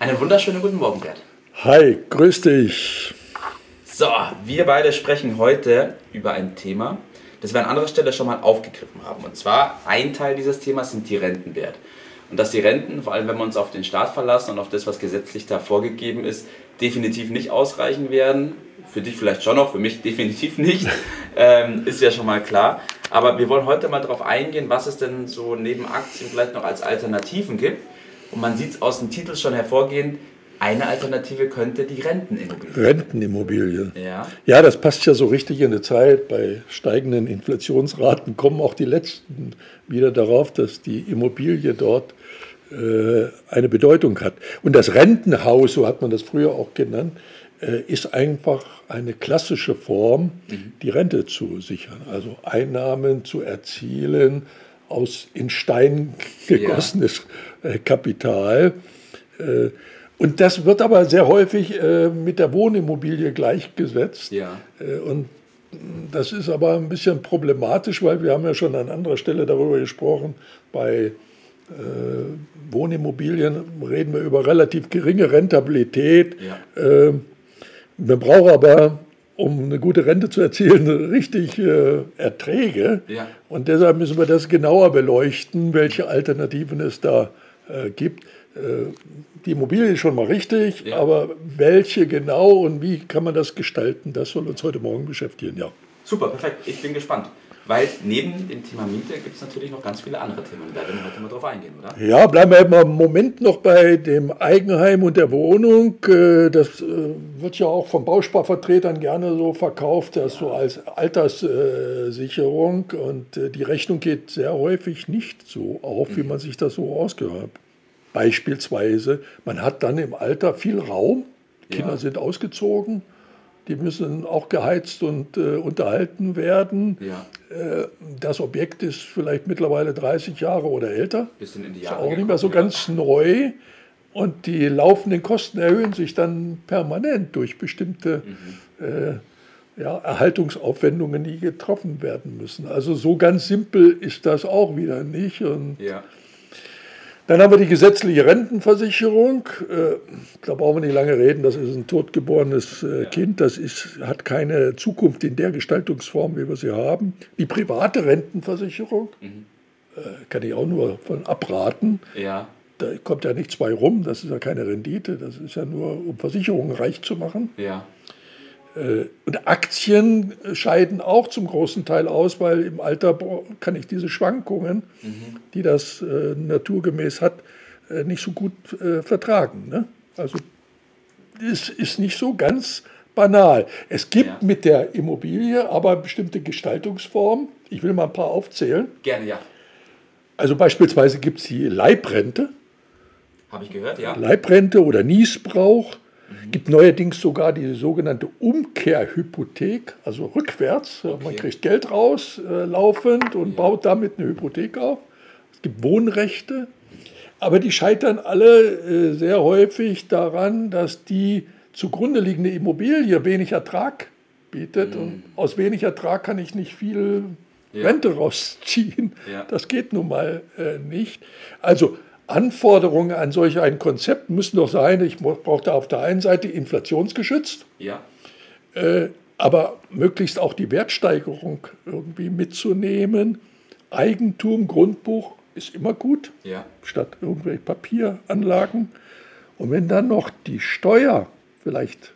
Einen wunderschönen guten Morgen, Bert. Hi, grüß dich. So, wir beide sprechen heute über ein Thema, das wir an anderer Stelle schon mal aufgegriffen haben. Und zwar ein Teil dieses Themas sind die Rentenwert. Und dass die Renten, vor allem wenn wir uns auf den Staat verlassen und auf das, was gesetzlich da vorgegeben ist, definitiv nicht ausreichen werden. Für dich vielleicht schon noch, für mich definitiv nicht, ähm, ist ja schon mal klar. Aber wir wollen heute mal darauf eingehen, was es denn so neben Aktien vielleicht noch als Alternativen gibt und man sieht es aus dem Titel schon hervorgehend, eine Alternative könnte die Rentenimmobilie sein. Rentenimmobilie. Ja. ja, das passt ja so richtig in die Zeit. Bei steigenden Inflationsraten kommen auch die Letzten wieder darauf, dass die Immobilie dort äh, eine Bedeutung hat. Und das Rentenhaus, so hat man das früher auch genannt, äh, ist einfach eine klassische Form, mhm. die Rente zu sichern, also Einnahmen zu erzielen aus in Stein gegossenes ja. Äh, Kapital. Äh, und das wird aber sehr häufig äh, mit der Wohnimmobilie gleichgesetzt. Ja. Und das ist aber ein bisschen problematisch, weil wir haben ja schon an anderer Stelle darüber gesprochen, bei Wohnimmobilien reden wir über relativ geringe Rentabilität. Ja. man braucht aber um eine gute Rente zu erzielen, richtig äh, Erträge. Ja. Und deshalb müssen wir das genauer beleuchten, welche Alternativen es da äh, gibt. Äh, die Immobilie ist schon mal richtig, ja. aber welche genau und wie kann man das gestalten, das soll uns heute Morgen beschäftigen. Ja. Super, perfekt. Ich bin gespannt. Weil neben dem Thema Miete gibt es natürlich noch ganz viele andere Themen. Da werden wir heute mal drauf eingehen, oder? Ja, bleiben wir mal einen Moment noch bei dem Eigenheim und der Wohnung. Äh, das äh, wird ja auch von Bausparvertretern gerne so verkauft, das so als Alterssicherung. Und äh, die Rechnung geht sehr häufig nicht so auf, wie man sich das so ausgehört. Beispielsweise, man hat dann im Alter viel Raum, Kinder ja. sind ausgezogen die müssen auch geheizt und äh, unterhalten werden. Ja. Äh, das Objekt ist vielleicht mittlerweile 30 Jahre oder älter. Bisschen in die Jahre ist auch nicht mehr so ja. ganz neu. Und die laufenden Kosten erhöhen sich dann permanent durch bestimmte mhm. äh, ja, Erhaltungsaufwendungen, die getroffen werden müssen. Also so ganz simpel ist das auch wieder nicht. Und ja. Dann haben wir die gesetzliche Rentenversicherung. Äh, da brauchen wir nicht lange reden. Das ist ein totgeborenes äh, Kind. Das ist, hat keine Zukunft in der Gestaltungsform, wie wir sie haben. Die private Rentenversicherung mhm. Äh, kann ich auch nur von abraten. Ja. Da kommt ja nichts bei rum. Das ist ja keine Rendite. Das ist ja nur, um Versicherungen reich zu machen. Ja. Äh, und Aktien scheiden auch zum großen Teil aus, weil im Alter kann ich diese Schwankungen, mhm. die das äh, naturgemäß hat, äh, nicht so gut äh, vertragen. Ne? Also es ist nicht so ganz banal. Es gibt ja. mit der Immobilie aber bestimmte Gestaltungsformen. Ich will mal ein paar aufzählen. Gerne, ja. Also beispielsweise gibt es die Leibrente. Habe ich gehört, ja. Leibrente oder Niesbrauch. Mhm. gibt neuerdings sogar die sogenannte Umkehrhypothek, also rückwärts. Okay. Man kriegt Geld raus äh, laufend und ja. baut damit eine Hypothek auf. Es gibt Wohnrechte, aber die scheitern alle äh, sehr häufig daran, dass die zugrunde liegende Immobilie wenig Ertrag bietet mhm. und aus wenig Ertrag kann ich nicht viel ja. Rente rausziehen. Ja. Das geht nun mal äh, nicht. Also Anforderungen an solch ein Konzept müssen doch sein, ich brauche da auf der einen Seite inflationsgeschützt, ja. äh, aber möglichst auch die Wertsteigerung irgendwie mitzunehmen. Eigentum, Grundbuch ist immer gut, ja. statt irgendwelche Papieranlagen. Und wenn dann noch die Steuer vielleicht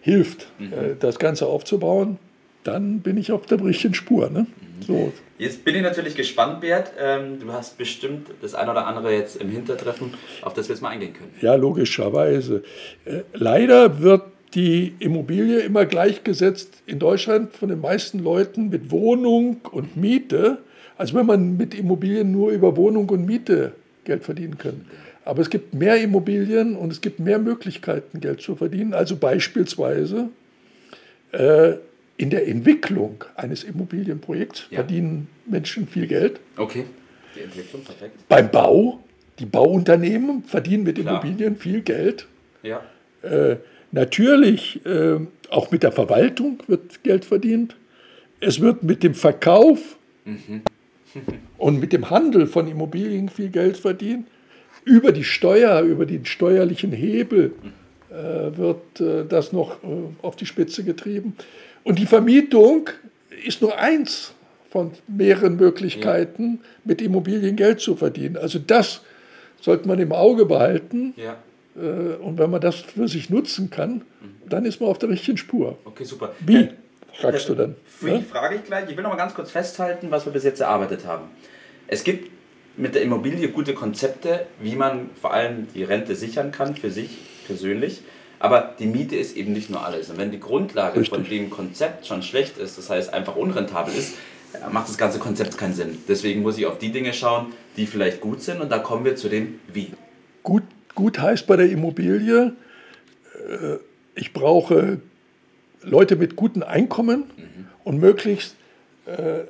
hilft, mhm. äh, das Ganze aufzubauen, dann bin ich auf der richtigen Spur. Ne? Mhm. So. Jetzt bin ich natürlich gespannt, Bert. Ähm, du hast bestimmt das ein oder andere jetzt im Hintertreffen, auf das wir jetzt mal eingehen können. Ja, logischerweise. Äh, leider wird die Immobilie immer gleichgesetzt in Deutschland von den meisten Leuten mit Wohnung und Miete. Also wenn man mit Immobilien nur über Wohnung und Miete Geld verdienen kann. Aber es gibt mehr Immobilien und es gibt mehr Möglichkeiten, Geld zu verdienen. Also beispielsweise äh, in der Entwicklung eines Immobilienprojekts ja. verdienen Menschen viel Geld. Okay, die Entwicklung, perfekt. Beim Bau, die Bauunternehmen verdienen mit Klar. Immobilien viel Geld. Ja. Äh, natürlich, äh, auch mit der Verwaltung wird Geld verdient. Es wird mit dem Verkauf mhm. und mit dem Handel von Immobilien viel Geld verdient. Über die Steuer, über den steuerlichen Hebel äh, wird äh, das noch äh, auf die Spitze getrieben. Und die Vermietung ist nur eins von mehreren Möglichkeiten, ja. mit Immobilien Geld zu verdienen. Also das sollte man im Auge behalten. Ja. Und wenn man das für sich nutzen kann, mhm. dann ist man auf der richtigen Spur. Okay, super. Wie? fragst du dann? Wie ja? frage ich gleich. Ich will noch mal ganz kurz festhalten, was wir bis jetzt erarbeitet haben. Es gibt mit der Immobilie gute Konzepte, wie man vor allem die Rente sichern kann für sich persönlich. Aber die Miete ist eben nicht nur alles. Und wenn die Grundlage Richtig. von dem Konzept schon schlecht ist, das heißt einfach unrentabel ist, macht das ganze Konzept keinen Sinn. Deswegen muss ich auf die Dinge schauen, die vielleicht gut sind. Und da kommen wir zu dem Wie. Gut, gut heißt bei der Immobilie, äh, ich brauche Leute mit gutem Einkommen mhm. und möglichst äh,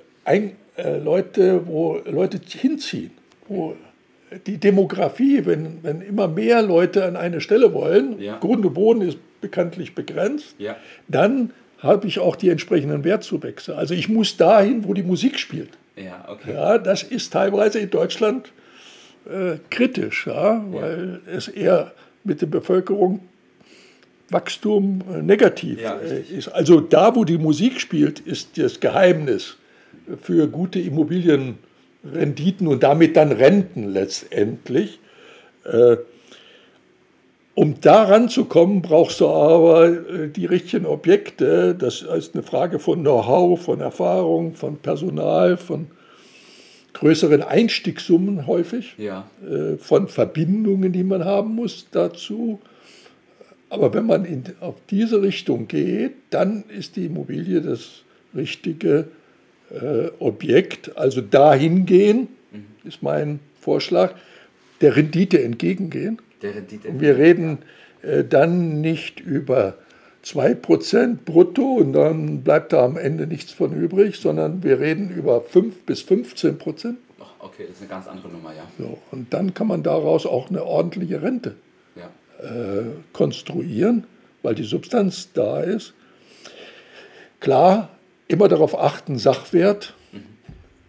äh, Leute, wo Leute hinziehen, wo die Demografie, wenn, wenn immer mehr Leute an eine Stelle wollen, ja. Grund und Boden ist bekanntlich begrenzt, ja. dann habe ich auch die entsprechenden Wertzuwächse. Also ich muss dahin, wo die Musik spielt. Ja, okay. ja das ist teilweise in Deutschland äh, kritisch, ja, weil es eher mit der Bevölkerung Wachstum äh, negativ ja, äh, ist. Also da, wo die Musik spielt, ist das Geheimnis für gute Immobilienrenditen und damit dann Renten letztendlich. Äh, um daran zu kommen, brauchst du aber die richtigen Objekte. Das ist eine Frage von Know-how, von Erfahrung, von Personal, von größeren Einstiegssummen häufig, ja. von Verbindungen, die man haben muss dazu. Aber wenn man in, auf diese Richtung geht, dann ist die Immobilie das richtige äh, Objekt. Also dahin gehen, mhm. ist mein Vorschlag, der Rendite entgegengehen. Der Rendite und wir reden äh, dann nicht über 2% brutto und dann bleibt da am Ende nichts von übrig, sondern wir reden über 5 bis 15 Prozent. Okay, das ist eine ganz andere Nummer, ja. So, und dann kann man daraus auch eine ordentliche Rente äh, konstruieren, weil die Substanz da ist. Klar, immer darauf achten, Sachwert,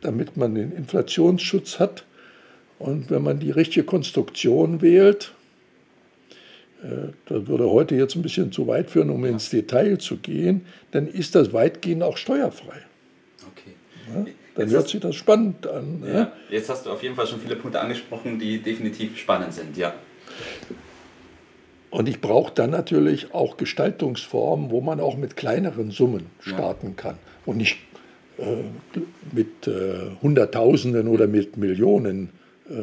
damit man den Inflationsschutz hat. Und wenn man die richtige Konstruktion wählt, äh, das würde heute jetzt ein bisschen zu weit führen, um ins Detail zu gehen, dann ist das weitgehend auch steuerfrei. Okay. Ja, dann jetzt hört sich das spannend an. Ja, ja. Jetzt hast du auf jeden Fall schon viele Punkte angesprochen, die definitiv spannend sind, ja. Und ich brauche dann natürlich auch Gestaltungsformen, wo man auch mit kleineren Summen starten ja. kann und nicht äh, mit äh, Hunderttausenden oder mit Millionen, äh,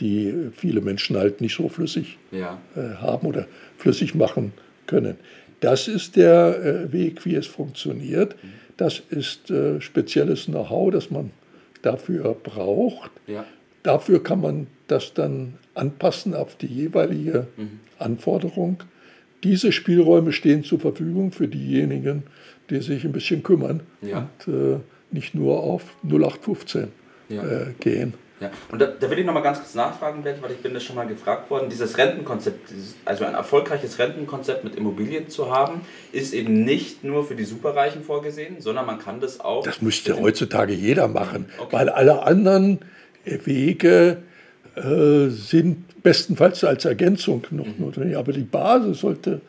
die viele Menschen halt nicht so flüssig ja. Äh, haben oder flüssig machen können. Das ist der äh, Weg, wie es funktioniert. Das ist äh, spezielles Know-how, das man dafür braucht. Ja. Dafür kann man das dann anpassen auf die jeweilige mhm. Anforderung. Diese Spielräume stehen zur Verfügung für diejenigen, die sich ein bisschen kümmern ja. und äh, nicht nur auf 0815 ja. äh, gehen. Ja. Und da, da will ich noch mal ganz kurz nachfragen, weil ich bin das schon mal gefragt worden. Dieses Rentenkonzept, also ein erfolgreiches Rentenkonzept mit Immobilien zu haben, ist eben nicht nur für die Superreichen vorgesehen, sondern man kann das auch. Das müsste heutzutage jeder machen, okay. weil alle anderen Wege äh, sind bestenfalls als Ergänzung noch mhm. notwendig. Aber die Basis sollte,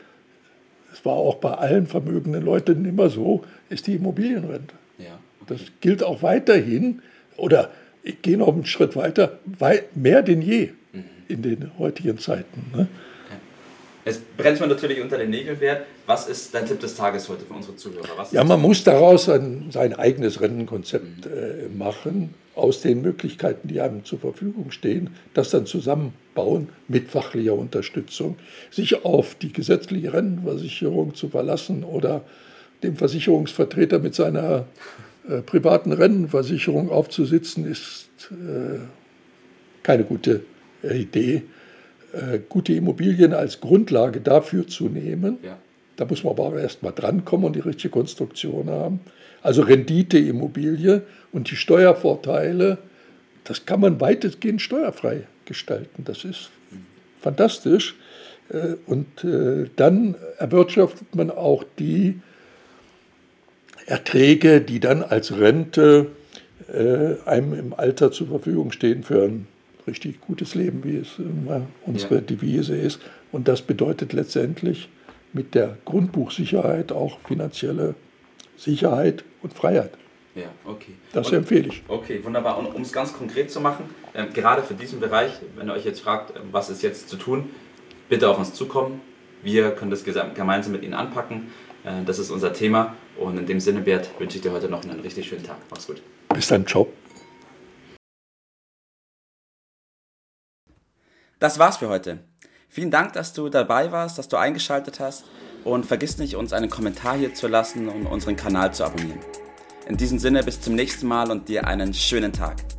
es war auch bei allen vermögenden Leuten immer so, ist die Immobilienrente. Ja, okay. Das gilt auch weiterhin, oder ich gehe noch einen Schritt weiter, mehr denn je mhm. in den heutigen Zeiten. Ne? Es brennt mir natürlich unter den Nägeln wert. Was ist dein Tipp des Tages heute für unsere Zuhörer? Was ja, man muss daraus ein, sein eigenes Rentenkonzept mhm. äh, machen, aus den Möglichkeiten, die einem zur Verfügung stehen, das dann zusammenbauen mit fachlicher Unterstützung, sich auf die gesetzliche Rentenversicherung zu verlassen oder dem Versicherungsvertreter mit seiner äh, privaten Rentenversicherung aufzusitzen, ist äh, keine gute Idee äh, gute Immobilien als Grundlage dafür zu nehmen. Ja. Da muss man aber erst mal drankommen und die richtige Konstruktion haben. Also Rendite-Immobilie und die Steuervorteile, das kann man weitestgehend steuerfrei gestalten. Das ist fantastisch. Äh, und äh, dann erwirtschaftet man auch die Erträge, die dann als Rente äh, einem im Alter zur Verfügung stehen für ein richtig gutes Leben, wie es unsere ja. Devise ist. Und das bedeutet letztendlich mit der Grundbuchsicherheit auch finanzielle Sicherheit und Freiheit. Ja, okay. Das und, empfehle ich. Okay, wunderbar. Und um es ganz konkret zu machen, äh, gerade für diesen Bereich, wenn ihr euch jetzt fragt, was ist jetzt zu tun, bitte auf uns zukommen. Wir können das gemeinsam mit Ihnen anpacken. Äh, das ist unser Thema. Und in dem Sinne, Bert, wünsche ich dir heute noch einen richtig schönen Tag. Mach's gut. Bis dann, ciao. Das war's für heute. Vielen Dank, dass du dabei warst, dass du eingeschaltet hast und vergiss nicht, uns einen Kommentar hier zu lassen und unseren Kanal zu abonnieren. In diesem Sinne, bis zum nächsten Mal und dir einen schönen Tag.